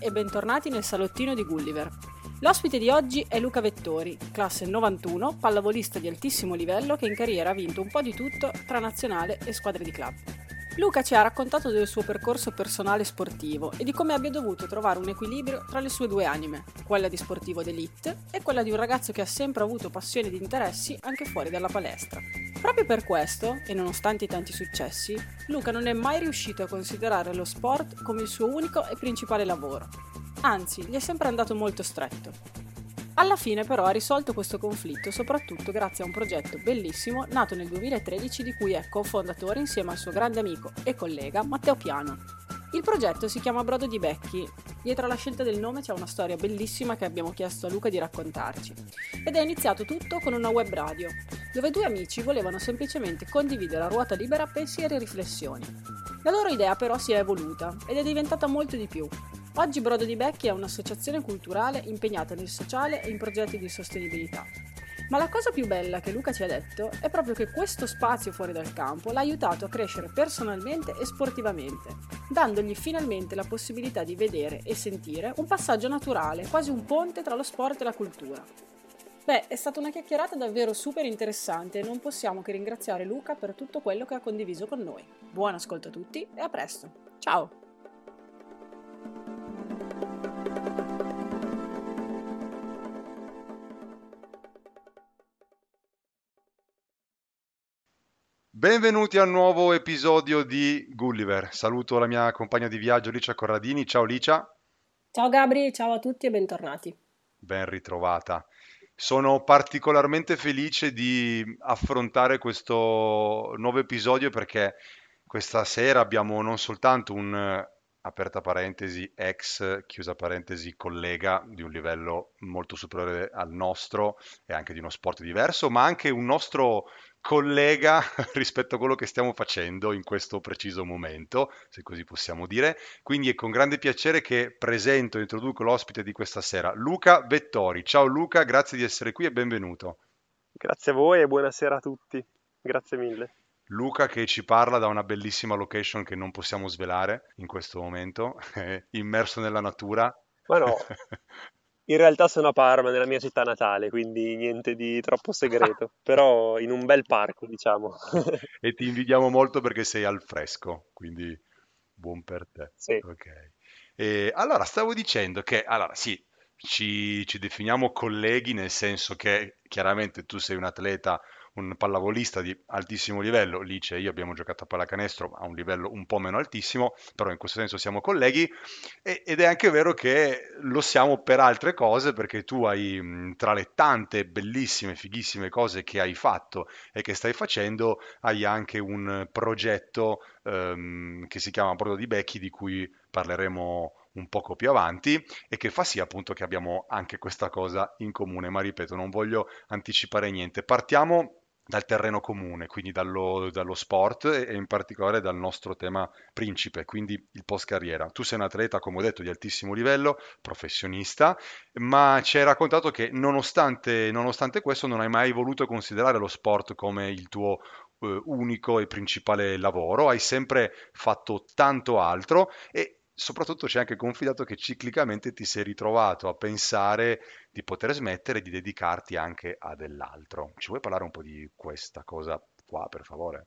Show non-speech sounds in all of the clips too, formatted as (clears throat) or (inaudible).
E bentornati nel salottino di Gulliver. L'ospite di oggi è Luca Vettori, classe 91, pallavolista di altissimo livello che in carriera ha vinto un po' di tutto tra nazionale e squadre di club. Luca ci ha raccontato del suo percorso personale sportivo e di come abbia dovuto trovare un equilibrio tra le sue due anime, quella di sportivo d'elite e quella di un ragazzo che ha sempre avuto passioni ed interessi anche fuori dalla palestra. Proprio per questo, e nonostante i tanti successi, Luca non è mai riuscito a considerare lo sport come il suo unico e principale lavoro. Anzi, gli è sempre andato molto stretto. Alla fine però ha risolto questo conflitto soprattutto grazie a un progetto bellissimo nato nel 2013 di cui è cofondatore insieme al suo grande amico e collega Matteo Piano. Il progetto si chiama Brodo di Becchi. Dietro alla scelta del nome c'è una storia bellissima che abbiamo chiesto a Luca di raccontarci. Ed è iniziato tutto con una web radio, dove due amici volevano semplicemente condividere a ruota libera pensieri e riflessioni. La loro idea però si è evoluta ed è diventata molto di più, Oggi Brodo di Becchi è un'associazione culturale impegnata nel sociale e in progetti di sostenibilità. Ma la cosa più bella che Luca ci ha detto è proprio che questo spazio fuori dal campo l'ha aiutato a crescere personalmente e sportivamente, dandogli finalmente la possibilità di vedere e sentire un passaggio naturale, quasi un ponte tra lo sport e la cultura. Beh, è stata una chiacchierata davvero super interessante e non possiamo che ringraziare Luca per tutto quello che ha condiviso con noi. Buon ascolto a tutti e a presto. Ciao! Benvenuti al nuovo episodio di Gulliver. Saluto la mia compagna di viaggio Licia Corradini. Ciao Licia. Ciao Gabri, ciao a tutti e bentornati. Ben ritrovata. Sono particolarmente felice di affrontare questo nuovo episodio perché questa sera abbiamo non soltanto un aperta parentesi, ex, chiusa parentesi, collega di un livello molto superiore al nostro e anche di uno sport diverso, ma anche un nostro collega (laughs) rispetto a quello che stiamo facendo in questo preciso momento, se così possiamo dire. Quindi è con grande piacere che presento e introduco l'ospite di questa sera, Luca Vettori. Ciao Luca, grazie di essere qui e benvenuto. Grazie a voi e buonasera a tutti. Grazie mille. Luca che ci parla da una bellissima location che non possiamo svelare in questo momento, (laughs) immerso nella natura. Ma no, (laughs) in realtà sono a Parma, nella mia città natale, quindi niente di troppo segreto, (laughs) però in un bel parco, diciamo. e ti invidiamo molto perché sei al fresco, quindi buon per te. Sì. Ok. E allora, stavo dicendo che, allora, sì, ci, ci definiamo colleghi nel senso che chiaramente tu sei un atleta un pallavolista di altissimo livello, Lice e io abbiamo giocato a pallacanestro a un livello un po' meno altissimo, però in questo senso siamo colleghi e, ed è anche vero che lo siamo per altre cose perché tu hai tra le tante bellissime, fighissime cose che hai fatto e che stai facendo, hai anche un progetto um, che si chiama Brodo di Becchi di cui parleremo un poco più avanti e che fa sì appunto che abbiamo anche questa cosa in comune, ma ripeto, non voglio anticipare niente. Partiamo dal terreno comune, quindi dallo, dallo sport e in particolare dal nostro tema principe, quindi il post carriera. Tu sei un atleta, come ho detto, di altissimo livello, professionista, ma ci hai raccontato che nonostante, nonostante questo non hai mai voluto considerare lo sport come il tuo eh, unico e principale lavoro, hai sempre fatto tanto altro e soprattutto ci hai anche confidato che ciclicamente ti sei ritrovato a pensare di poter smettere di dedicarti anche a dell'altro. Ci vuoi parlare un po' di questa cosa qua, per favore?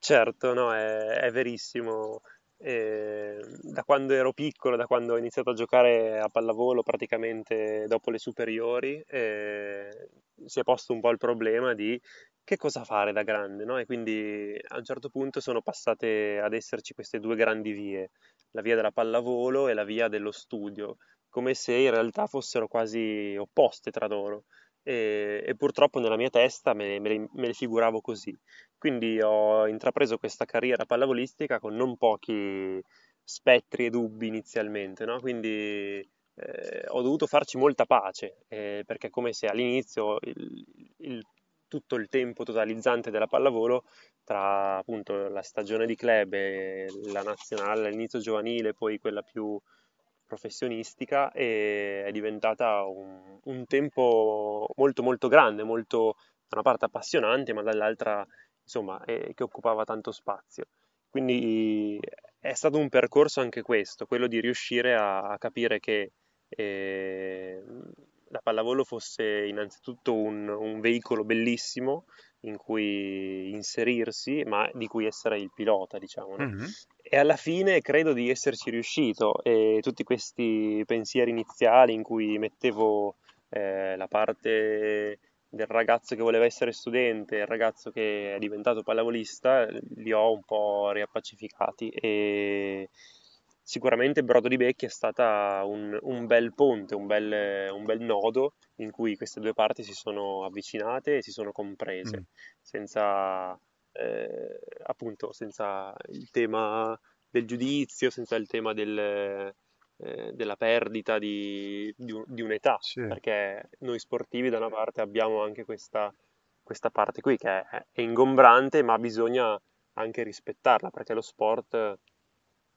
Certo, no, è, è verissimo. E da quando ero piccolo, da quando ho iniziato a giocare a pallavolo praticamente dopo le superiori, eh, si è posto un po' il problema di che cosa fare da grande, no? E quindi a un certo punto sono passate ad esserci queste due grandi vie, la via della pallavolo e la via dello studio, come se in realtà fossero quasi opposte tra loro. E, e purtroppo nella mia testa me, me, me, le, figuravo così. Quindi ho intrapreso questa carriera pallavolistica con non pochi spettri e dubbi inizialmente, no? Quindi eh, ho dovuto farci molta pace, eh, perché come se all'inizio il, il tutto il tempo totalizzante della pallavolo tra appunto la stagione di club e la nazionale, l'inizio giovanile, poi quella più professionistica e è diventata un, un tempo molto molto grande, molto da una parte appassionante, ma dall'altra insomma eh, che occupava tanto spazio. Quindi è stato un percorso anche questo, quello di riuscire a, a capire che eh, la pallavolo fosse innanzitutto un, un, veicolo bellissimo in cui inserirsi, ma di cui essere il pilota, diciamo. No? Mm-hmm. E alla fine credo di esserci riuscito e tutti questi pensieri iniziali in cui mettevo eh, la parte del ragazzo che voleva essere studente il ragazzo che è diventato pallavolista li ho un po' riappacificati e sicuramente Brodo di Becchi è stata un, un bel ponte, un bel, un bel, nodo in cui queste due parti si sono avvicinate e si sono comprese, mm. senza eh, appunto senza il tema del giudizio, senza il tema del, eh, della perdita di, di, di un'età, sì. perché noi sportivi da una parte abbiamo anche questa, questa parte qui che è, è, ingombrante, ma bisogna anche rispettarla, perché lo sport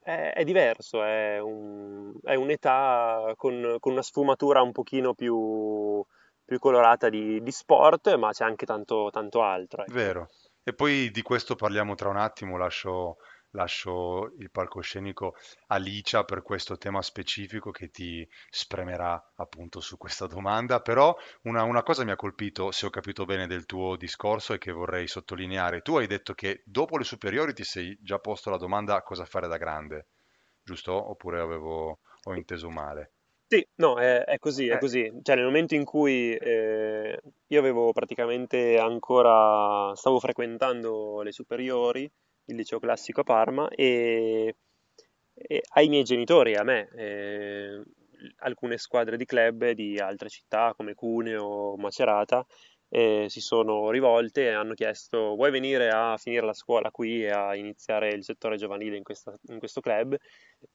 è, è diverso, è, un, è un'età con, con, una sfumatura un pochino più, più colorata di, di, sport, ma c'è anche tanto, tanto altro. Ecco. Vero. E poi di questo parliamo tra un attimo, lascio lascio il palcoscenico a Licia per questo tema specifico che ti spremerà appunto su questa domanda. Però una, una cosa mi ha colpito, se ho capito bene, del tuo discorso e che vorrei sottolineare. Tu hai detto che dopo le superiori ti sei già posto la domanda cosa fare da grande, giusto? Oppure avevo, ho inteso male? Sì, no, è, è così, è eh. così. Cioè, nel momento in cui eh, io avevo praticamente ancora, stavo frequentando le superiori, il liceo classico a Parma e, e ai miei genitori, a me, eh, alcune squadre di club di altre città come Cuneo o Macerata eh, si sono rivolte e hanno chiesto vuoi venire a finire la scuola qui e a iniziare il settore giovanile in, questa, in questo club?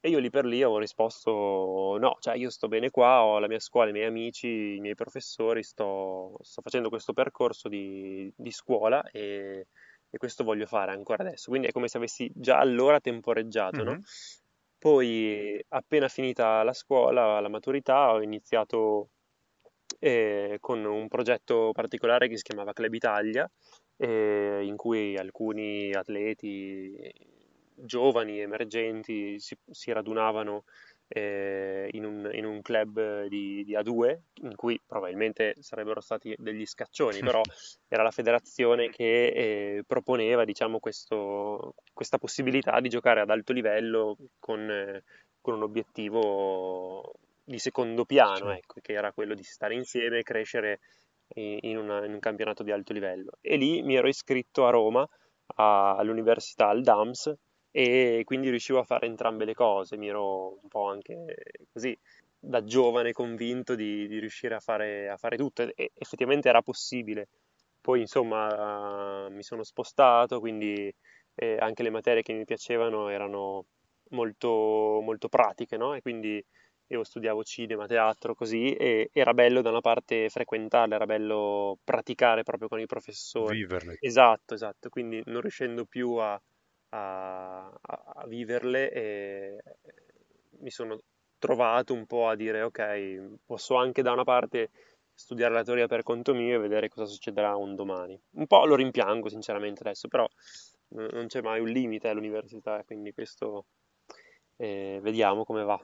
E io lì per lì ho risposto no, cioè io sto bene qua, ho la mia scuola, i miei amici, i miei professori, sto, sto facendo questo percorso di, di scuola e e questo voglio fare ancora adesso. Quindi è come se avessi già allora temporeggiato, mm-hmm. no? Poi, appena finita la scuola, la maturità, ho iniziato eh, con un progetto particolare che si chiamava Club Italia, eh, in cui alcuni atleti giovani, emergenti, si, si radunavano eh, in, un, in, un, club di, di, A2 in cui probabilmente sarebbero stati degli scaccioni, però (laughs) era la federazione che eh, proponeva diciamo, questo, questa possibilità di giocare ad alto livello con, eh, con un obiettivo di secondo piano, ecco, che era quello di stare insieme e crescere in, una, in, un campionato di alto livello. E lì mi ero iscritto a Roma a, all'università al DAMS e quindi riuscivo a fare entrambe le cose, mi ero un po' anche così da giovane convinto di, di riuscire a fare, a fare, tutto e effettivamente era possibile. Poi insomma mi sono spostato, quindi eh, anche le materie che mi piacevano erano molto, molto pratiche, no? E quindi io studiavo cinema, teatro, così, e era bello da una parte frequentarle, era bello praticare proprio con i professori. Viverle. Esatto, esatto, quindi non riuscendo più a, a, a viverle e mi sono trovato un po' a dire ok, posso anche da una parte studiare la teoria per conto mio e vedere cosa succederà un domani. Un po' lo rimpiango sinceramente adesso, però non c'è mai un limite all'università, quindi questo eh, vediamo come va.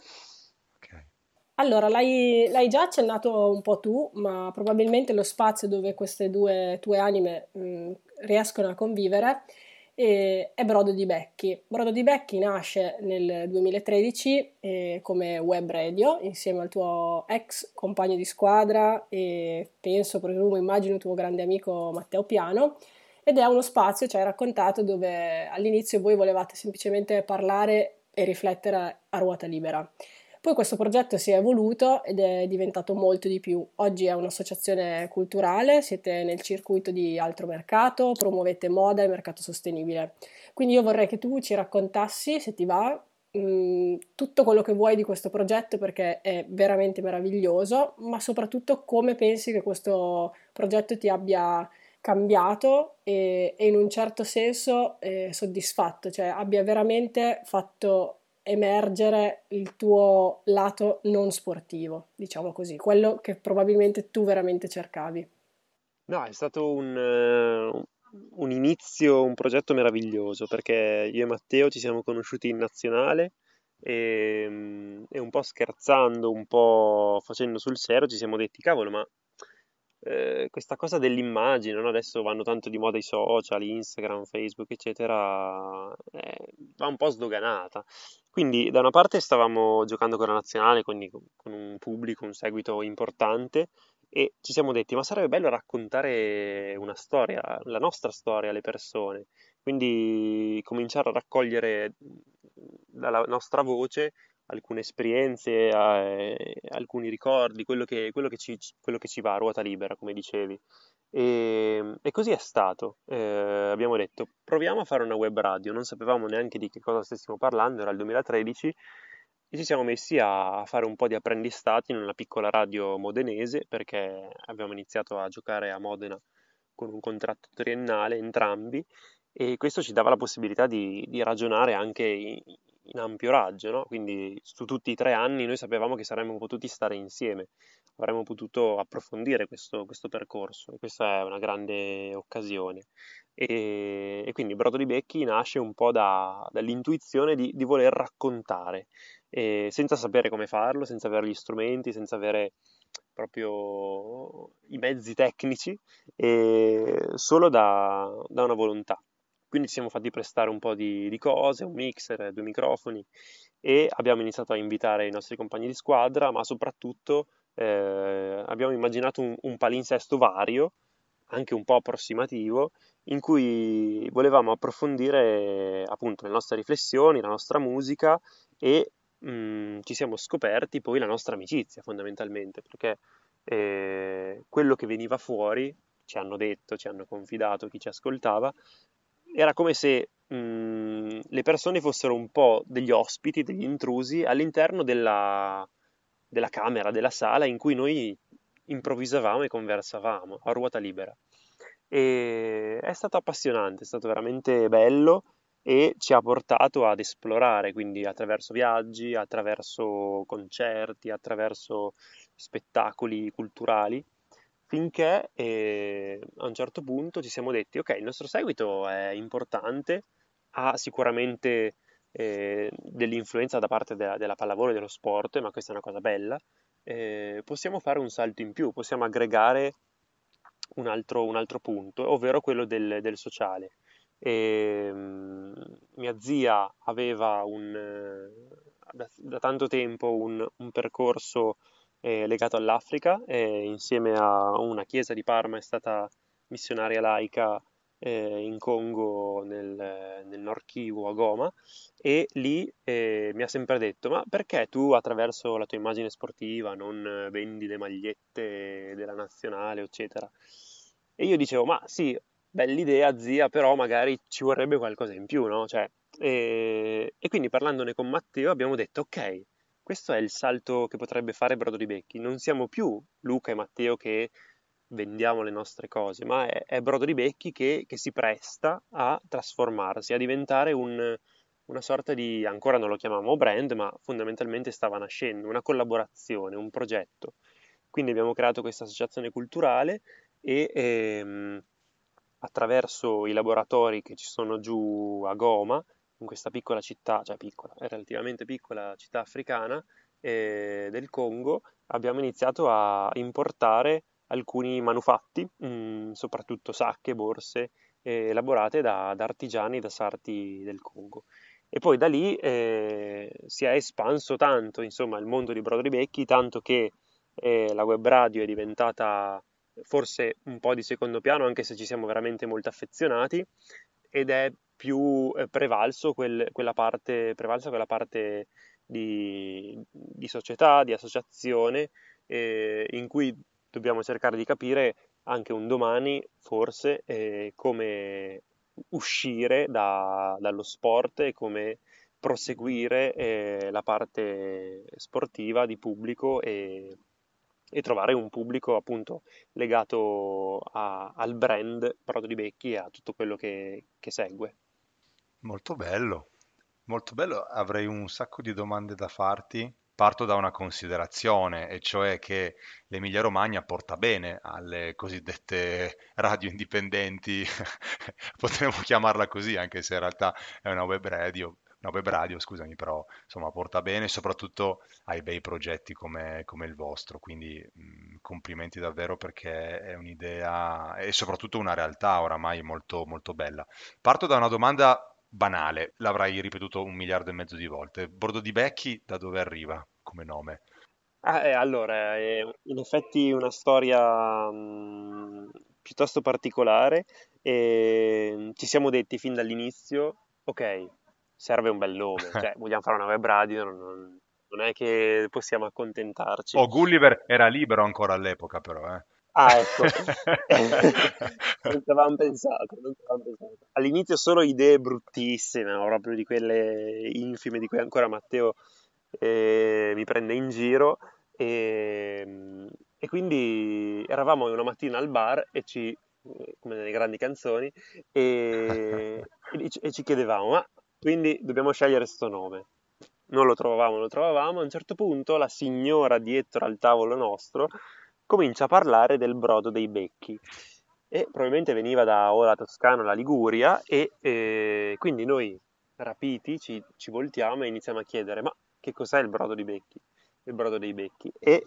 Allora, l'hai, l'hai, già accennato un po' tu, ma probabilmente lo spazio dove queste due tue anime mh, riescono a convivere e è Brodo di Becchi. Brodo di Becchi nasce nel 2013 eh, come web radio insieme al tuo ex compagno di squadra e penso, presumo, immagino tuo grande amico Matteo Piano ed è uno spazio, ci hai raccontato, dove all'inizio voi volevate semplicemente parlare e riflettere a ruota libera. Poi questo progetto si è evoluto ed è diventato molto di più. Oggi è un'associazione culturale, siete nel circuito di altro mercato, promuovete moda e mercato sostenibile. Quindi io vorrei che tu ci raccontassi, se ti va, mh, mm, tutto quello che vuoi di questo progetto perché è veramente meraviglioso, ma soprattutto come pensi che questo progetto ti abbia cambiato e, e in un certo senso eh, soddisfatto, cioè abbia veramente fatto emergere il tuo lato non sportivo, diciamo così, quello che probabilmente tu veramente cercavi. No, è stato un, uh, un inizio, un progetto meraviglioso perché io e Matteo ci siamo conosciuti in nazionale e, e un po' scherzando, un po' facendo sul serio ci siamo detti cavolo ma eh, questa cosa dell'immagine, no? adesso vanno tanto di moda i social, Instagram, Facebook, eccetera, eh, va un po' sdoganata. Quindi da una parte stavamo giocando con la nazionale, quindi con un pubblico, un seguito importante, e ci siamo detti, ma sarebbe bello raccontare una storia, la nostra storia alle persone, quindi cominciare a raccogliere dalla nostra voce alcune esperienze, eh, alcuni ricordi, quello che, quello, che ci, quello che, ci, va a ruota libera, come dicevi. E, e così è stato. Eh, abbiamo detto, proviamo a fare una web radio, non sapevamo neanche di che cosa stessimo parlando, era il 2013, e ci siamo messi a fare un po' di apprendistati in una piccola radio modenese, perché abbiamo iniziato a giocare a Modena con un contratto triennale entrambi, e questo ci dava la possibilità di, di ragionare anche in, in ampio raggio, no? quindi su tutti i tre anni noi sapevamo che saremmo potuti stare insieme, avremmo potuto approfondire questo, questo percorso e questa è una grande occasione. E, e quindi Brodo di Becchi nasce un po' da, dall'intuizione di, di voler raccontare, senza sapere come farlo, senza avere gli strumenti, senza avere proprio i mezzi tecnici, solo da, da una volontà. Quindi ci siamo fatti prestare un po' di, di cose, un mixer, due microfoni e abbiamo iniziato a invitare i nostri compagni di squadra, ma soprattutto eh, abbiamo immaginato un, un palinsesto vario, anche un po' approssimativo, in cui volevamo approfondire appunto le nostre riflessioni, la nostra musica e mh, mm, ci siamo scoperti poi la nostra amicizia fondamentalmente, perché eh, quello che veniva fuori, ci hanno detto, ci hanno confidato chi ci ascoltava, era come se mh, mhmm, le persone fossero un po' degli ospiti, degli intrusi all'interno della, della camera, della sala in cui noi improvvisavamo e conversavamo a ruota libera. E è stato appassionante, è stato veramente bello e ci ha portato ad esplorare, quindi attraverso viaggi, attraverso concerti, attraverso spettacoli culturali finché eh, a un certo punto ci siamo detti, ok, il nostro seguito è importante, ha sicuramente eh, dell'influenza da parte della, della, pallavolo e dello sport, ma questa è una cosa bella, eh, possiamo fare un salto in più, possiamo aggregare un altro, un altro punto, ovvero quello del, del sociale. E, um, mia zia aveva un, da, da tanto tempo un, un percorso eh, legato all'Africa, e insieme a una chiesa di Parma è stata missionaria laica eh, in Congo, nel, nel Nord Kivu, a Goma, e lì eh, mi ha sempre detto, ma perché tu attraverso la tua immagine sportiva non vendi le magliette della nazionale, eccetera? E io dicevo, ma sì, bell'idea zia, però magari ci vorrebbe qualcosa in più, no? Cioè, e, e quindi parlandone con Matteo abbiamo detto, ok, questo è il salto che potrebbe fare Brodo di Becchi. Non siamo più Luca e Matteo che vendiamo le nostre cose, ma è, è Brodo di Becchi che, che, si presta a trasformarsi, a diventare un, una sorta di, ancora non lo chiamiamo brand, ma fondamentalmente stava nascendo, una collaborazione, un progetto. Quindi abbiamo creato questa associazione culturale e ehm, attraverso i laboratori che ci sono giù a Goma in questa piccola città, cioè piccola, relativamente piccola città africana eh, del Congo, abbiamo iniziato a importare alcuni manufatti, mh, mm, soprattutto sacche, borse, eh, elaborate da, da, artigiani, da sarti del Congo. E poi da lì eh, si è espanso tanto, insomma, il mondo di Broderi Becchi, tanto che eh, la web radio è diventata forse un po' di secondo piano, anche se ci siamo veramente molto affezionati, ed è più eh, prevalso quel, quella parte, prevalsa quella parte di, di società, di associazione, eh, in cui dobbiamo cercare di capire anche un domani, forse, eh, come uscire da, dallo sport e come proseguire eh, la parte sportiva di pubblico e, e, trovare un pubblico appunto legato a, al brand Prodo di Becchi e a tutto quello che, che segue. Molto bello, molto bello. Avrei un sacco di domande da farti, parto da una considerazione, e cioè che l'Emilia Romagna porta bene alle cosiddette radio indipendenti, (laughs) potremmo chiamarla così, anche se in realtà è una web radio, una web radio, scusami, però insomma porta bene soprattutto ai bei progetti come, come il vostro, quindi mh, complimenti davvero perché è un'idea e soprattutto una realtà oramai molto, molto bella. Parto da una domanda banale, l'avrai ripetuto un miliardo e mezzo di volte. Bordo di Becchi da dove arriva come nome? Ah, eh, allora, è in effetti una storia mh, piuttosto particolare e ci siamo detti fin dall'inizio, ok, serve un bel nome, (laughs) cioè vogliamo fare una web radio, non, non è che possiamo accontentarci. Oh, Gulliver era libero ancora all'epoca però, eh. Ah, ecco, (laughs) non ci avevamo pensato, pensato. All'inizio solo idee bruttissime, proprio di quelle infime di cui ancora Matteo eh, mi prende in giro e, e, quindi eravamo una mattina al bar e ci, come nelle grandi canzoni, e, e ci chiedevamo, ma quindi dobbiamo scegliere questo nome. Non lo trovavamo, non lo trovavamo. A un certo punto la signora dietro al tavolo nostro comincia a parlare del brodo dei becchi e probabilmente veniva da o la Toscana o la Liguria e eh, quindi noi rapiti ci, ci, voltiamo e iniziamo a chiedere ma che cos'è il brodo dei becchi? Il brodo dei becchi e,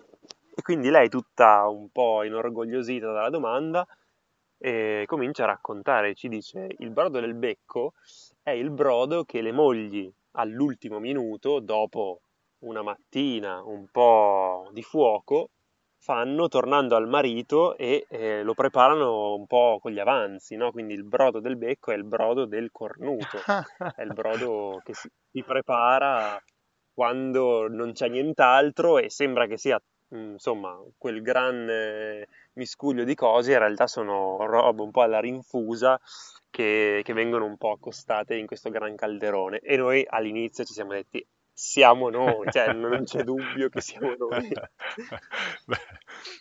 e quindi lei tutta un po' inorgogliosita dalla domanda eh, comincia a raccontare, ci dice il brodo del becco è il brodo che le mogli all'ultimo minuto, dopo una mattina un po' di fuoco, fanno tornando al marito e eh, lo preparano un po' con gli avanzi, no? Quindi il brodo del becco è il brodo del cornuto, è il brodo che si, si prepara quando non c'è nient'altro e sembra che sia mm, insomma quel gran eh, miscuglio di cose, in realtà sono robe un po' alla rinfusa che, che vengono un po' accostate in questo gran calderone e noi all'inizio ci siamo detti siamo noi, cioè non c'è dubbio che siamo noi. (laughs) beh,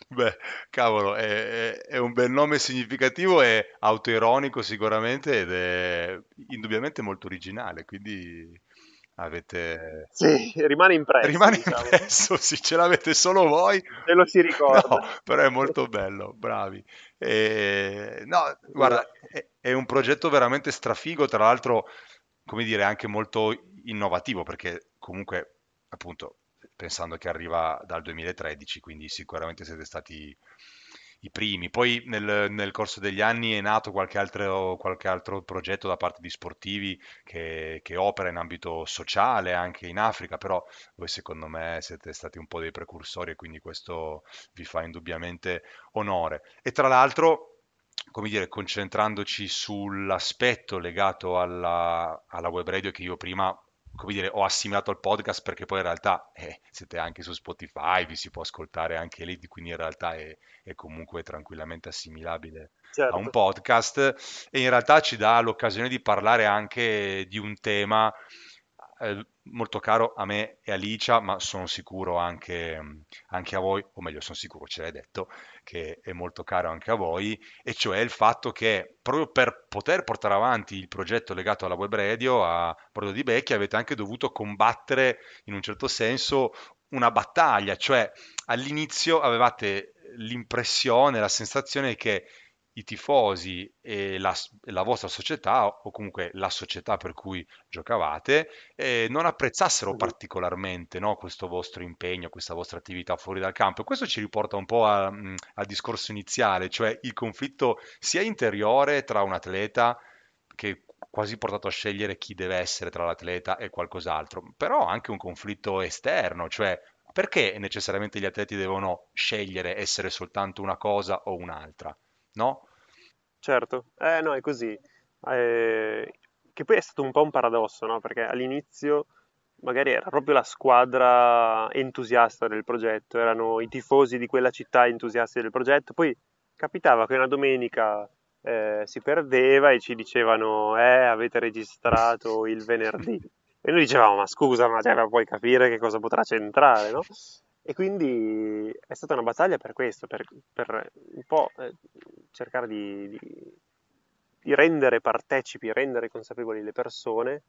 beh, cavolo, è, è, un bel nome significativo e autoironico sicuramente ed è indubbiamente molto originale, quindi avete... Sì, rimane impresso. Rimane diciamo. impresso, (laughs) sì, ce l'avete solo voi. E lo si ricorda. No, però è molto bello, bravi. E... No, guarda, è, è un progetto veramente strafigo, tra l'altro, come dire, anche molto innovativo, perché comunque, appunto, pensando che arriva dal 2013, quindi sicuramente siete stati i primi. Poi nel, nel corso degli anni è nato qualche altro, qualche altro progetto da parte di sportivi che, che, opera in ambito sociale anche in Africa, però voi secondo me siete stati un po' dei precursori e quindi questo vi fa indubbiamente onore. E tra l'altro come dire, concentrandoci sull'aspetto legato alla, alla, web radio che io prima come dire, ho assimilato al podcast perché poi in realtà eh, siete anche su Spotify, vi si può ascoltare anche lì, quindi in realtà è, è comunque tranquillamente assimilabile certo. a un certo. podcast e in realtà ci dà l'occasione di parlare anche di un tema eh, molto caro a me e a Licia, ma sono sicuro anche, anche, a voi, o meglio sono sicuro, ce l'hai detto, che è molto caro anche a voi, e cioè il fatto che proprio per poter portare avanti il progetto legato alla web radio, a Brodo di Becchi, avete anche dovuto combattere in un certo senso una battaglia, cioè all'inizio avevate l'impressione, la sensazione che i tifosi e la, la, vostra società, o comunque la società per cui giocavate, eh, non apprezzassero particolarmente no, questo vostro impegno, questa vostra attività fuori dal campo. E questo ci riporta un po' a, mm, al discorso iniziale, cioè il conflitto sia interiore tra un atleta che quasi portato a scegliere chi deve essere tra l'atleta e qualcos'altro, però anche un conflitto esterno, cioè perché necessariamente gli atleti devono scegliere essere soltanto una cosa o un'altra? No? Certo, eh no, è così. Eh, che poi è stato un po' un paradosso, no? Perché all'inizio magari era proprio la squadra entusiasta del progetto, erano i tifosi di quella città entusiasti del progetto, poi capitava che una domenica eh, si perdeva e ci dicevano eh avete registrato il venerdì e noi dicevamo ma scusa ma, cioè, ma puoi capire che cosa potrà c'entrare no? E quindi è stata una battaglia per questo, per, per un po' eh, cercare di, di, di, rendere partecipi, rendere consapevoli le persone,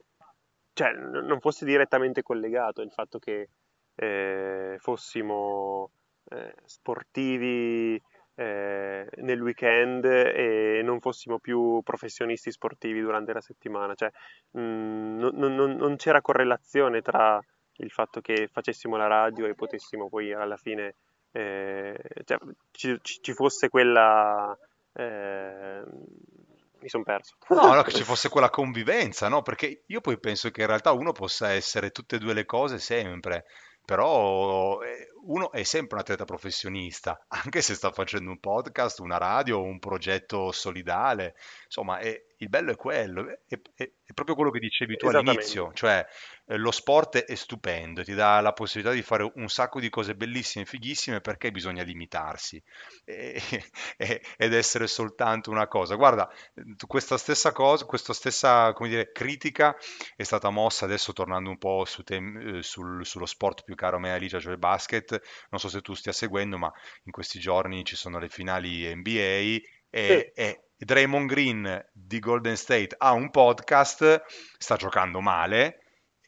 cioè non fosse direttamente collegato il fatto che eh, fossimo eh, sportivi eh, nel weekend e non fossimo più professionisti sportivi durante la settimana. Cioè, mh, mm, non, non, non, c'era correlazione tra il fatto che facessimo la radio e potessimo poi alla fine eh, cioè, ci, ci, fosse quella eh, mi sono perso. No, no, che (laughs) ci fosse quella convivenza, no? Perché io poi penso che in realtà uno possa essere tutte e due le cose sempre, però eh, uno è sempre un atleta professionista, anche se sta facendo un podcast, una radio un progetto solidale, insomma, è, il bello è quello, è, è, è proprio quello che dicevi tu all'inizio, cioè eh, lo sport è stupendo, ti dà la possibilità di fare un sacco di cose bellissime, fighissime, perché bisogna limitarsi (laughs) e, e, ed essere soltanto una cosa. Guarda, questa stessa cosa, questa stessa come dire, critica è stata mossa adesso tornando un po' su tem- eh, sul, sullo sport più caro a me, Alicia, cioè il basket. Non so se tu stia seguendo, ma in questi giorni ci sono le finali NBA e, sì. e Draymond Green di Golden State ha un podcast, sta giocando male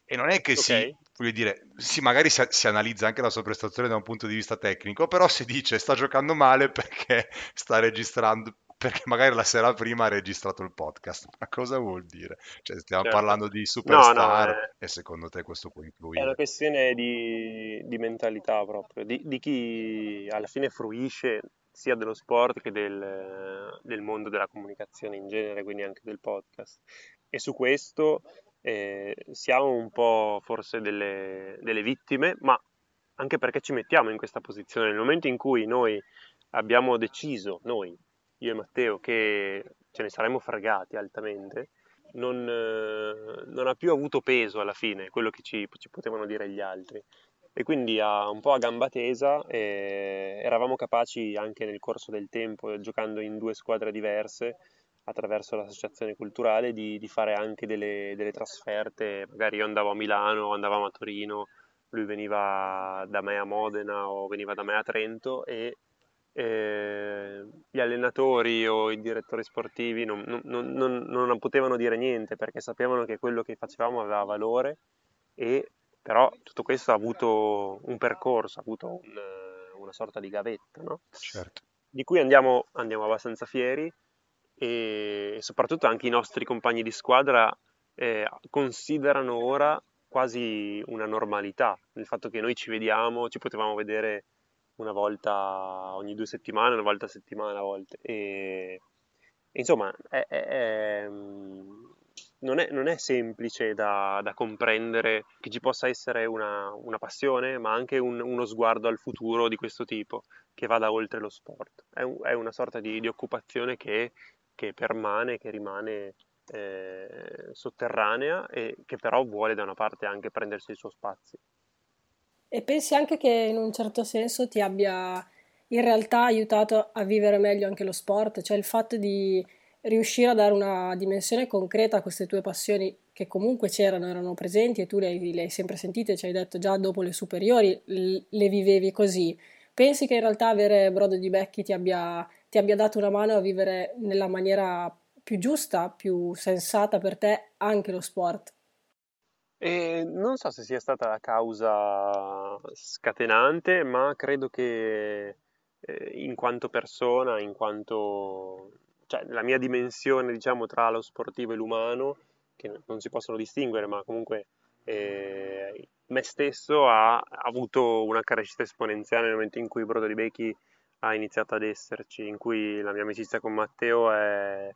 e non è che okay. si, voglio dire, sì, magari si, si, analizza anche la sua prestazione da un punto di vista tecnico, però si dice sta giocando male perché sta registrando, perché magari la sera prima ha registrato il podcast. Ma cosa vuol dire? Cioè, stiamo certo. parlando di superstar no, no, è, e secondo te questo può influire? È una questione di, di mentalità proprio, di, di, chi alla fine fruisce sia dello sport che del, del, mondo della comunicazione in genere, quindi anche del podcast. E su questo eh, siamo un po' forse delle, delle vittime, ma anche perché ci mettiamo in questa posizione. Nel momento in cui noi abbiamo deciso, noi, io e Matteo, che ce ne saremmo fregati altamente, non, eh, non, ha più avuto peso alla fine quello che ci, ci potevano dire gli altri e quindi a, un po' a gamba tesa eravamo capaci anche nel corso del tempo, giocando in due squadre diverse attraverso l'associazione culturale, di, di fare anche delle, delle, trasferte, magari io andavo a Milano, andavamo a Torino, lui veniva da me a Modena o veniva da me a Trento e eh, gli allenatori o i direttori sportivi non, non, non, non potevano dire niente perché sapevano che quello che facevamo aveva valore e però tutto questo ha avuto un percorso, ha avuto un, una sorta di gavetta, no? certo. di cui andiamo, andiamo, abbastanza fieri e soprattutto anche i nostri compagni di squadra eh, considerano ora quasi una normalità il fatto che noi ci vediamo, ci potevamo vedere una volta ogni due settimane, una volta a settimana a volte e, insomma è, è, è non è, non è semplice da, da, comprendere che ci possa essere una, una passione, ma anche un, uno sguardo al futuro di questo tipo, che vada oltre lo sport. È, un, è una sorta di, di occupazione che, che, permane, che rimane eh, sotterranea e che però vuole da una parte anche prendersi il suo spazio. E pensi anche che in un certo senso ti abbia in realtà aiutato a vivere meglio anche lo sport, cioè il fatto di riuscire a dare una dimensione concreta a queste tue passioni che comunque c'erano, erano presenti e tu le hai, le hai sempre sentite, ci hai detto già dopo le superiori le vivevi così. Pensi che in realtà avere Brodo di Becchi ti abbia, ti abbia dato una mano a vivere nella maniera più giusta, più sensata per te anche lo sport? E non so se sia stata la causa scatenante, ma credo che eh, in quanto persona, in quanto cioè, la mia dimensione diciamo, tra lo sportivo e l'umano, che non si possono distinguere, ma comunque eh, me stesso ha, ha, avuto una crescita esponenziale nel momento in cui Brodo di Becchi ha iniziato ad esserci, in cui la mia amicizia con Matteo è,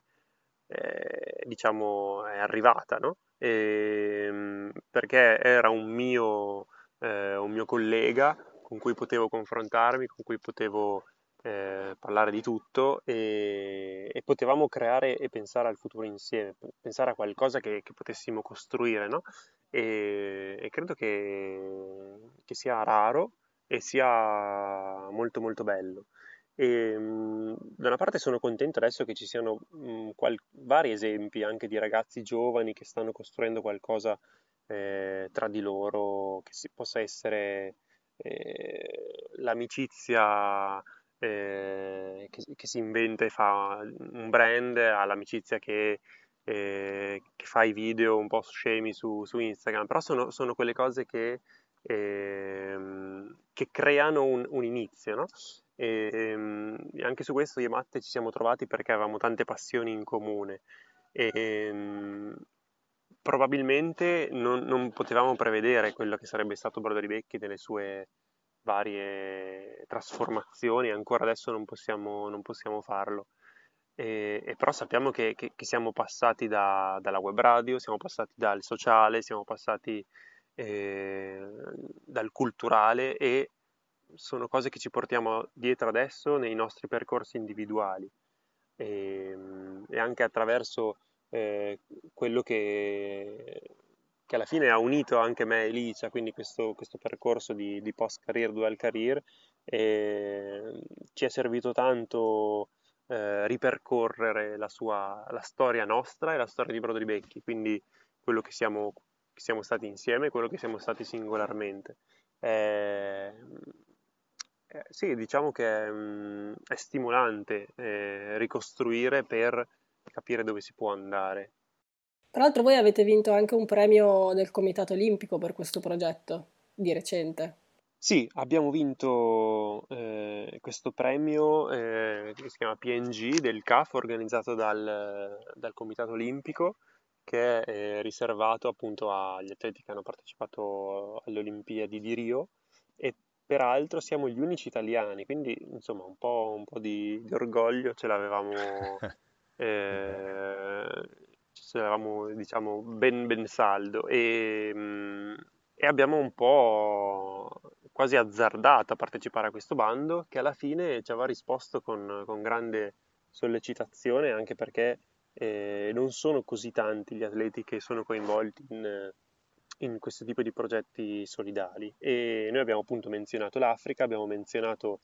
è, diciamo, è arrivata, no? e, ehm, perché era un mio, eh, un mio collega con cui potevo confrontarmi, con cui potevo eh, parlare di tutto e, e, potevamo creare e pensare al futuro insieme, pensare a qualcosa che, che potessimo costruire, no? E, e credo che, che, sia raro e sia molto molto bello. E, mh, da una parte sono contento adesso che ci siano mh, qual- vari esempi anche di ragazzi giovani che stanno costruendo qualcosa eh, tra di loro, che si, possa essere eh, l'amicizia eh, che, che, si inventa e fa un brand, ha l'amicizia che, eh, che fa i video un po' scemi su, su Instagram, però sono, sono, quelle cose che ehm, che creano un, un inizio, no? E, ehm, anche su questo io e Matte ci siamo trovati perché avevamo tante passioni in comune e ehm, probabilmente non, non, potevamo prevedere quello che sarebbe stato Broderi Becchi nelle sue varie trasformazioni, ancora adesso non possiamo, non possiamo farlo. E, e, però sappiamo che, che, che siamo passati da, dalla web radio, siamo passati dal sociale, siamo passati eh, dal culturale e sono cose che ci portiamo dietro adesso nei nostri percorsi individuali e, e anche attraverso eh, quello che, che, alla fine ha unito anche me e Licia, quindi questo, questo percorso di, di post career, dual career, eh, ci è servito tanto eh, ripercorrere la, sua, la storia nostra e la storia di Broderi Becchi, quindi quello che siamo, che siamo stati insieme e quello che siamo stati singolarmente. Eh, eh, sì, diciamo che è, mm, è stimolante eh, ricostruire per capire dove si può andare. Tra l'altro voi avete vinto anche un premio del Comitato Olimpico per questo progetto di recente. Sì, abbiamo vinto eh, questo premio eh, che si chiama PNG del CAF organizzato dal, dal Comitato Olimpico che è eh, riservato appunto agli atleti che hanno partecipato alle Olimpiadi di Rio e peraltro siamo gli unici italiani, quindi insomma un po', un po di, di, orgoglio ce l'avevamo, (laughs) eh, ce l'avevamo diciamo ben, ben saldo. E, mm, e, abbiamo un po' quasi azzardato a partecipare a questo bando che alla fine ci aveva risposto con, con grande sollecitazione anche perché eh, non sono così tanti gli atleti che sono coinvolti in in questo tipo di progetti solidali. E noi abbiamo appunto menzionato l'Africa, abbiamo menzionato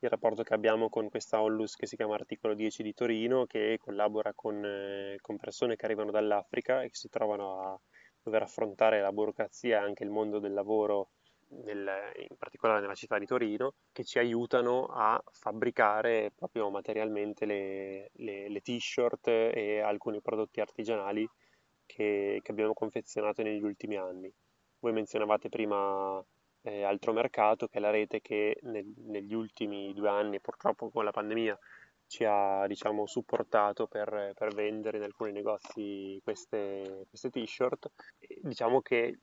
il rapporto che abbiamo con questa Onlus che si chiama Articolo 10 di Torino che collabora con, eh, con persone che arrivano dall'Africa e che si trovano a dover affrontare la burocrazia e anche il mondo del lavoro nel, in particolare nella città di Torino, che ci aiutano a fabbricare proprio materialmente le, le, le t-shirt e alcuni prodotti artigianali che, che abbiamo confezionato negli ultimi anni. Voi menzionavate prima eh, Altro Mercato, che è la rete che nel, negli ultimi due anni, purtroppo con la pandemia, ci ha diciamo, supportato per, per, vendere in alcuni negozi queste, queste t-shirt. E, diciamo che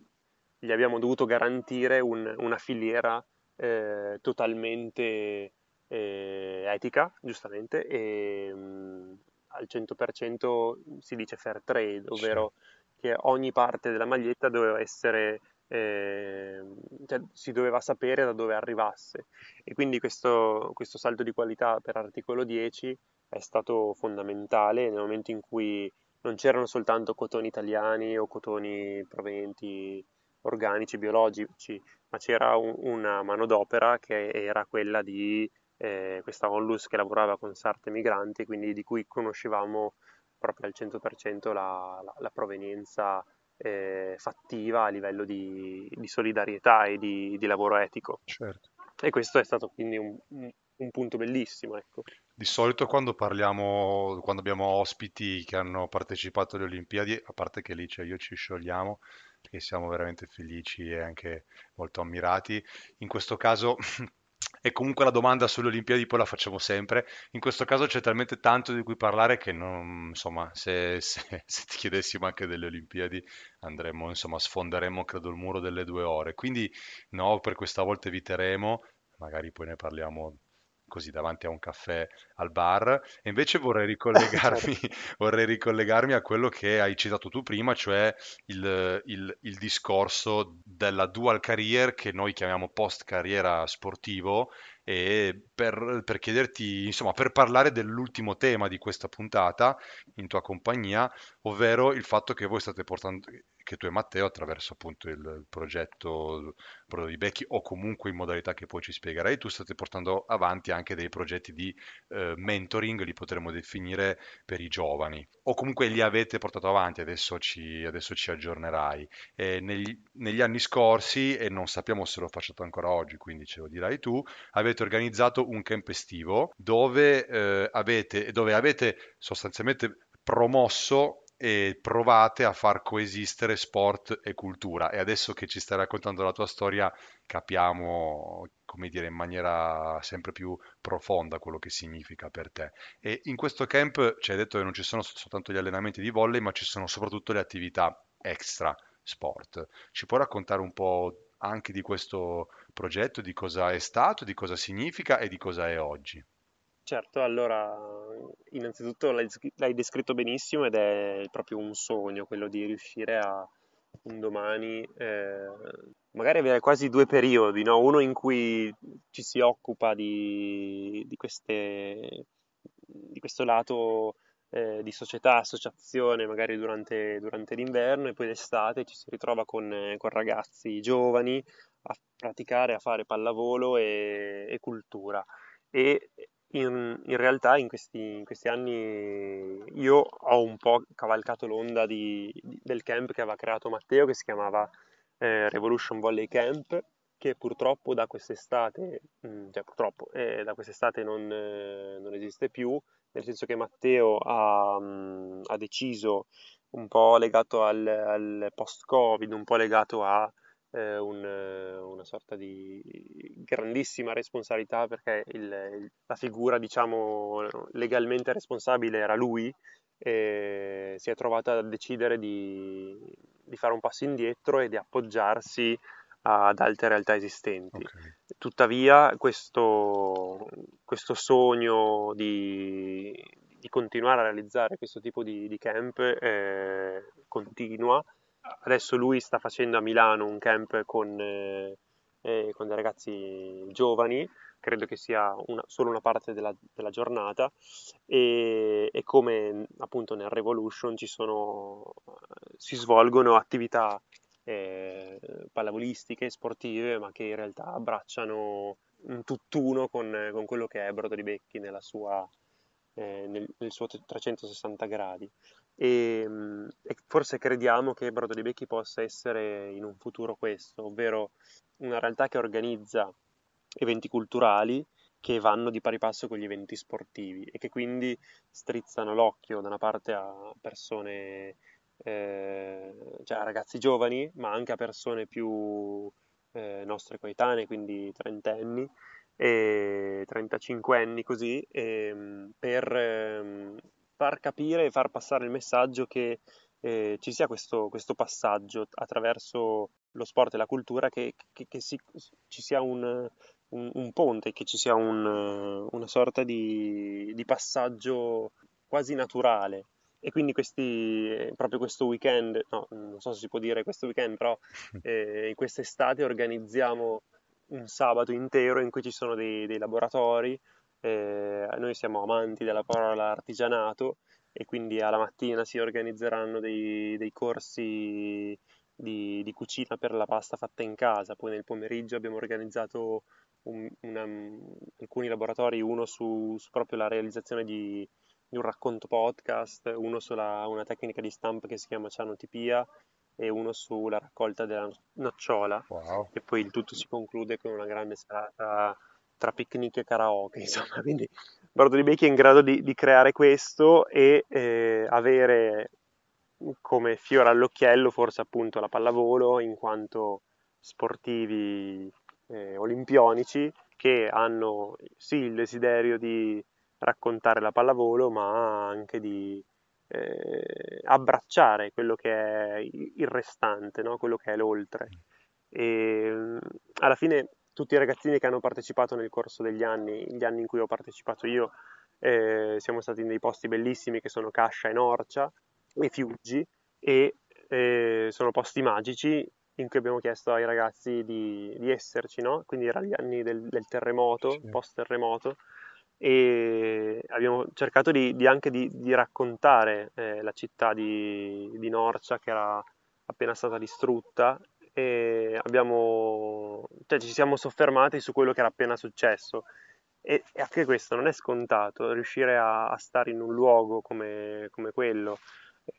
gli abbiamo dovuto garantire un, una filiera eh, totalmente eh, etica, giustamente, e, mh, al 100% si dice fair trade, ovvero sì. che ogni parte della maglietta doveva essere, eh, cioè si doveva sapere da dove arrivasse. E quindi questo, questo salto di qualità per articolo 10 è stato fondamentale nel momento in cui non c'erano soltanto cotoni italiani o cotoni provenienti organici, biologici, ma c'era un, una manodopera che era quella di eh, questa onlus che lavorava con sarte migranti, quindi di cui conoscevamo proprio al 100% la, la, la provenienza eh, fattiva a livello di, di solidarietà e di, di, lavoro etico. Certo. E questo è stato quindi un, un, un punto bellissimo. Ecco. Di solito quando parliamo, quando abbiamo ospiti che hanno partecipato alle Olimpiadi, a parte che lì cioè io ci sciogliamo, perché siamo veramente felici e anche molto ammirati, in questo caso (clears throat) e comunque la domanda sulle Olimpiadi poi la facciamo sempre. In questo caso c'è talmente tanto di cui parlare che non, insomma, se, se, (laughs) se ti chiedessimo anche delle Olimpiadi andremo, insomma, sfonderemo credo il muro delle due ore. Quindi no, per questa volta eviteremo, magari poi ne parliamo così davanti a un caffè al bar. E invece vorrei (laughs) ricollegarmi, (laughs) vorrei ricollegarmi a quello che hai citato tu prima, cioè il, il, il discorso della dual career che noi chiamiamo post carriera sportivo e per, per, chiederti, insomma, per parlare dell'ultimo tema di questa puntata in tua compagnia, ovvero il fatto che voi state portando, che tu e Matteo attraverso appunto il progetto Brodo Becchi o comunque in modalità che poi ci spiegherai, tu state portando avanti anche dei progetti di eh, mentoring, li potremmo definire per i giovani o comunque li avete portato avanti, adesso ci, adesso ci aggiornerai. Negli, negli anni scorsi, e non sappiamo se lo facciate ancora oggi, quindi ce lo dirai tu, avete organizzato un camp estivo dove, eh, avete, dove avete sostanzialmente promosso e provate a far coesistere sport e cultura. E adesso che ci stai raccontando la tua storia, capiamo, come dire, in maniera sempre più profonda quello che significa per te. E in questo camp ci hai detto che non ci sono soltanto gli allenamenti di volley, ma ci sono soprattutto le attività extra sport. Ci puoi raccontare un po' anche di questo progetto, di cosa è stato, di cosa significa e di cosa è oggi? Certo, allora innanzitutto l'hai, descritto benissimo ed è proprio un sogno quello di riuscire a un domani eh, magari avere quasi due periodi, no? uno in cui ci si occupa di, di, queste, di questo lato eh, di società, associazione, magari durante, durante, l'inverno e poi d'estate ci si ritrova con, con ragazzi giovani a praticare, a fare pallavolo e, e cultura. E in, in realtà in questi, in questi, anni io ho un po' cavalcato l'onda di, di, del camp che aveva creato Matteo che si chiamava eh, Revolution Volley Camp che purtroppo da quest'estate, mm, cioè purtroppo eh, da quest'estate non, eh, non, esiste più, nel senso che Matteo ha, mm, ha deciso un po' legato al, al post-Covid, un po' legato a eh, un, una sorta di grandissima responsabilità perché il, la figura diciamo legalmente responsabile era lui e si è trovata a decidere di, di fare un passo indietro e di appoggiarsi ad altre realtà esistenti. Okay. Tuttavia questo, questo sogno di, di, continuare a realizzare questo tipo di, di camp eh, continua adesso lui sta facendo a Milano un camp con, eh, eh, con dei ragazzi giovani, credo che sia una, solo una parte della, della giornata. E, e, come appunto nel Revolution ci sono, si svolgono attività eh, pallavolistiche, sportive, ma che in realtà abbracciano un tutt'uno con, con quello che è Brodo di Becchi nella sua, eh, nel, nel, suo 360 gradi e, ehm, e forse crediamo che Brodo di Becchi possa essere in un futuro questo, ovvero una realtà che organizza eventi culturali che vanno di pari passo con gli eventi sportivi e che quindi strizzano l'occhio da una parte a persone, eh, cioè a ragazzi giovani, ma anche a persone più eh, nostre coetanee, quindi trentenni e 35 anni così, ehm, per ehm, far capire e far passare il messaggio che eh, ci sia questo, questo, passaggio attraverso lo sport e la cultura, che, che, che si, ci sia un, un, un, ponte, che ci sia un, una sorta di, di, passaggio quasi naturale. E quindi questi, proprio questo weekend, no, non so se si può dire questo weekend, però (laughs) eh, in quest'estate organizziamo un sabato intero in cui ci sono dei, dei laboratori eh, noi siamo amanti della parola artigianato e quindi alla mattina si organizzeranno dei, dei corsi di, di, cucina per la pasta fatta in casa, poi nel pomeriggio abbiamo organizzato un, una, alcuni laboratori, uno su, su, proprio la realizzazione di, di un racconto podcast, uno sulla una tecnica di stampa che si chiama cianotipia e uno sulla raccolta della nocciola wow. e poi il tutto si conclude con una grande serata tra picnic e karaoke, (laughs) insomma, quindi Bordo di Becchi è in grado di, di creare questo e eh, avere come fiore all'occhiello forse appunto la pallavolo in quanto sportivi eh, olimpionici che hanno sì il desiderio di raccontare la pallavolo ma anche di eh, abbracciare quello che è il restante, no? quello che è l'oltre. E alla fine tutti i ragazzini che hanno partecipato nel corso degli anni, gli anni in cui ho partecipato io, eh, siamo stati in dei posti bellissimi che sono Cascia e Norcia e Fiuggi e eh, sono posti magici in cui abbiamo chiesto ai ragazzi di, di esserci, no? quindi erano gli anni del, del terremoto, sì. post terremoto e abbiamo cercato di, di anche di, di raccontare eh, la città di, di Norcia che era appena stata distrutta e abbiamo, cioè, ci siamo soffermati su quello che era appena successo. E, e anche questo non è scontato, riuscire a, a stare in un luogo come, come quello,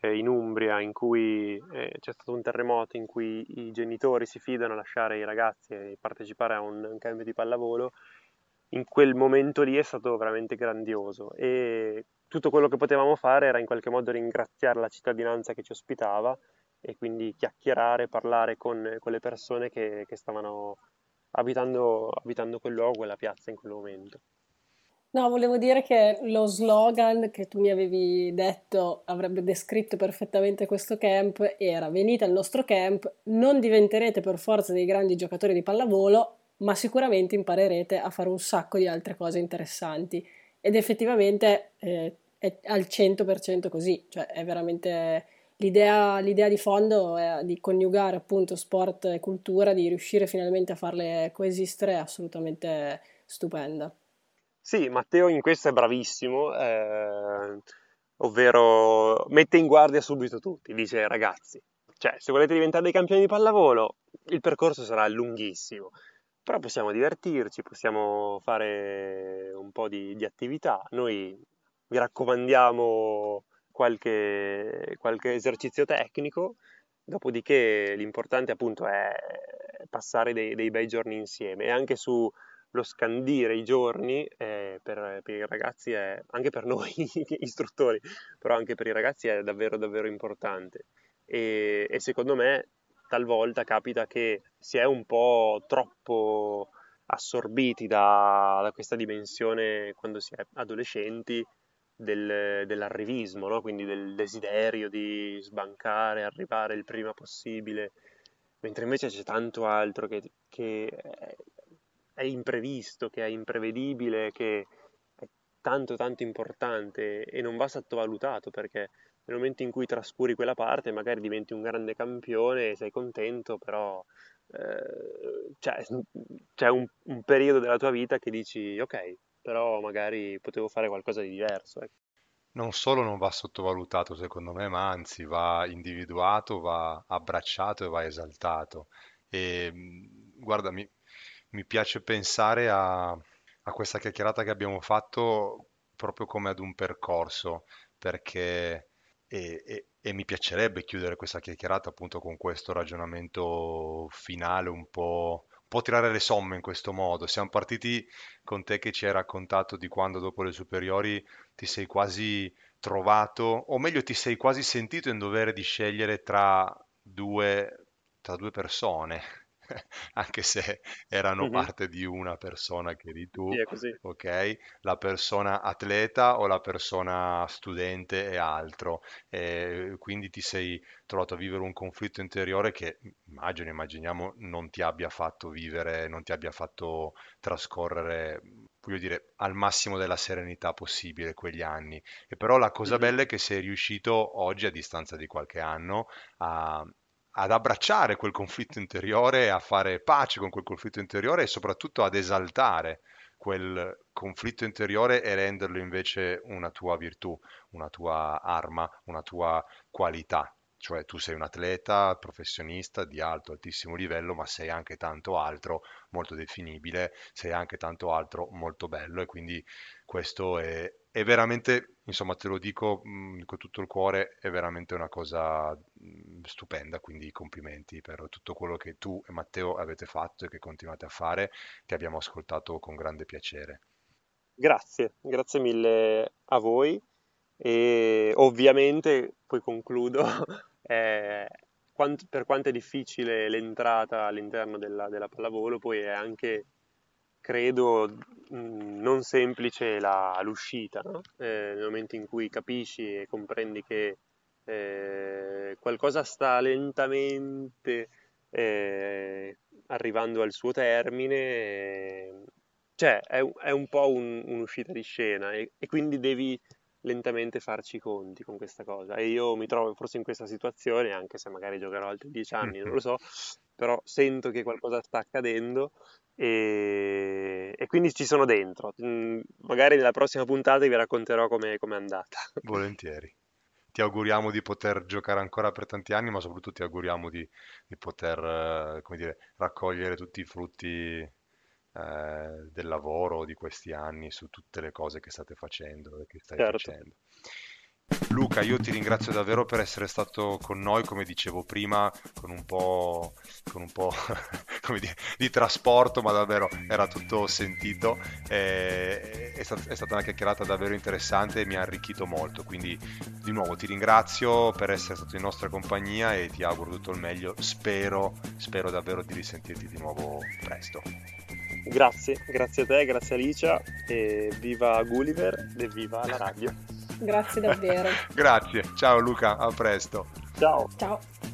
eh, in Umbria, in cui eh, c'è stato un terremoto, in cui i genitori si fidano a lasciare i ragazzi e partecipare a un, un cambio di pallavolo, in quel momento lì è stato veramente grandioso e tutto quello che potevamo fare era in qualche modo ringraziare la cittadinanza che ci ospitava e quindi chiacchierare, parlare con, con le persone che, che stavano abitando, abitando quel luogo, quella piazza in quel momento. No, volevo dire che lo slogan che tu mi avevi detto avrebbe descritto perfettamente questo camp era venite al nostro camp, non diventerete per forza dei grandi giocatori di pallavolo, ma sicuramente imparerete a fare un sacco di altre cose interessanti. Ed effettivamente eh, è al 100% così, cioè è veramente l'idea, l'idea di fondo è di coniugare appunto sport e cultura, di riuscire finalmente a farle coesistere è assolutamente stupenda. Sì, Matteo in questo è bravissimo, eh, ovvero mette in guardia subito tutti, dice ragazzi, cioè se volete diventare dei campioni di pallavolo il percorso sarà lunghissimo, però possiamo divertirci, possiamo fare un po' di, di attività, noi vi raccomandiamo qualche, qualche esercizio tecnico, dopodiché l'importante appunto è passare dei, dei bei giorni insieme. E anche su lo scandire i giorni eh, per, per, i ragazzi è, anche per noi (laughs) istruttori, però anche per i ragazzi è davvero davvero importante. E, e secondo me talvolta capita che si è un po' troppo assorbiti da, da questa dimensione quando si è adolescenti del, dell'arrivismo, no? quindi del desiderio di sbancare, arrivare il prima possibile, mentre invece c'è tanto altro che, che è imprevisto, che è imprevedibile, che è tanto tanto importante e non va sottovalutato perché nel momento in cui trascuri quella parte magari diventi un grande campione e sei contento, però eh, c'è, c'è un, un, periodo della tua vita che dici ok, però magari potevo fare qualcosa di diverso. Ecco. Non solo non va sottovalutato secondo me, ma anzi va individuato, va abbracciato e va esaltato. E guarda, mi, mi piace pensare a, a questa chiacchierata che abbiamo fatto proprio come ad un percorso, perché e, e, e, mi piacerebbe chiudere questa chiacchierata appunto con questo ragionamento finale un po', po' tirare le somme in questo modo. Siamo partiti con te che ci hai raccontato di quando dopo le superiori ti sei quasi trovato, o meglio ti sei quasi sentito in dovere di scegliere tra due, tra due persone, (laughs) anche se erano Mhm. parte di una persona che eri tu, Sì, ok? La persona atleta o la persona studente e altro. E quindi ti sei trovato a vivere un conflitto interiore che immagino, immaginiamo, non ti abbia fatto vivere, non ti abbia fatto trascorrere, voglio dire, al massimo della serenità possibile quegli anni. E però la cosa bella è che sei riuscito oggi, a distanza di qualche anno, a ad abbracciare quel conflitto interiore, a fare pace con quel conflitto interiore e soprattutto ad esaltare quel conflitto interiore e renderlo invece una tua virtù, una tua arma, una tua qualità. Cioè tu sei un atleta professionista di alto, altissimo livello, ma sei anche tanto altro molto definibile, sei anche tanto altro molto bello e quindi questo è, è veramente, insomma, te lo dico mh, con tutto il cuore, è veramente una cosa mh, stupenda, quindi complimenti per tutto quello che tu e Matteo avete fatto e che continuate a fare, che abbiamo ascoltato con grande piacere. Grazie, grazie mille a voi e ovviamente, poi concludo, (laughs) eh, quant- per quanto è difficile l'entrata all'interno della, della pallavolo, poi è anche, credo, mh, non semplice la- l'uscita, no? Eh, nel momento in cui capisci e comprendi che eh, qualcosa sta lentamente eh, arrivando al suo termine, eh, cioè è, è un po' un- un'uscita di scena e, e quindi devi lentamente farci i conti con questa cosa. E io mi trovo forse in questa situazione, anche se magari giocherò altri dieci anni, non lo so, (laughs) però sento che qualcosa sta accadendo e, e quindi ci sono dentro. Mm, Magari nella prossima puntata vi racconterò come è andata. Volentieri. Ti auguriamo di poter giocare ancora per tanti anni, ma soprattutto ti auguriamo di, di poter, eh, come dire, raccogliere tutti i frutti eh, del lavoro di questi anni su tutte le cose che state facendo e che stai Certo. facendo. Luca, io ti ringrazio davvero per essere stato con noi, come dicevo prima, con un po', con un po' (laughs) di, di, trasporto, ma davvero era tutto sentito. E, è, stata, è, stata, una chiacchierata davvero interessante e mi ha arricchito molto. Quindi, di nuovo, ti ringrazio per essere stato in nostra compagnia e ti auguro tutto il meglio. Spero, spero davvero di risentirti di nuovo presto. Grazie, grazie a te, grazie Alicia e viva Gulliver e viva la radio. Grazie davvero. (laughs) Grazie, ciao Luca, a presto. Ciao. Ciao.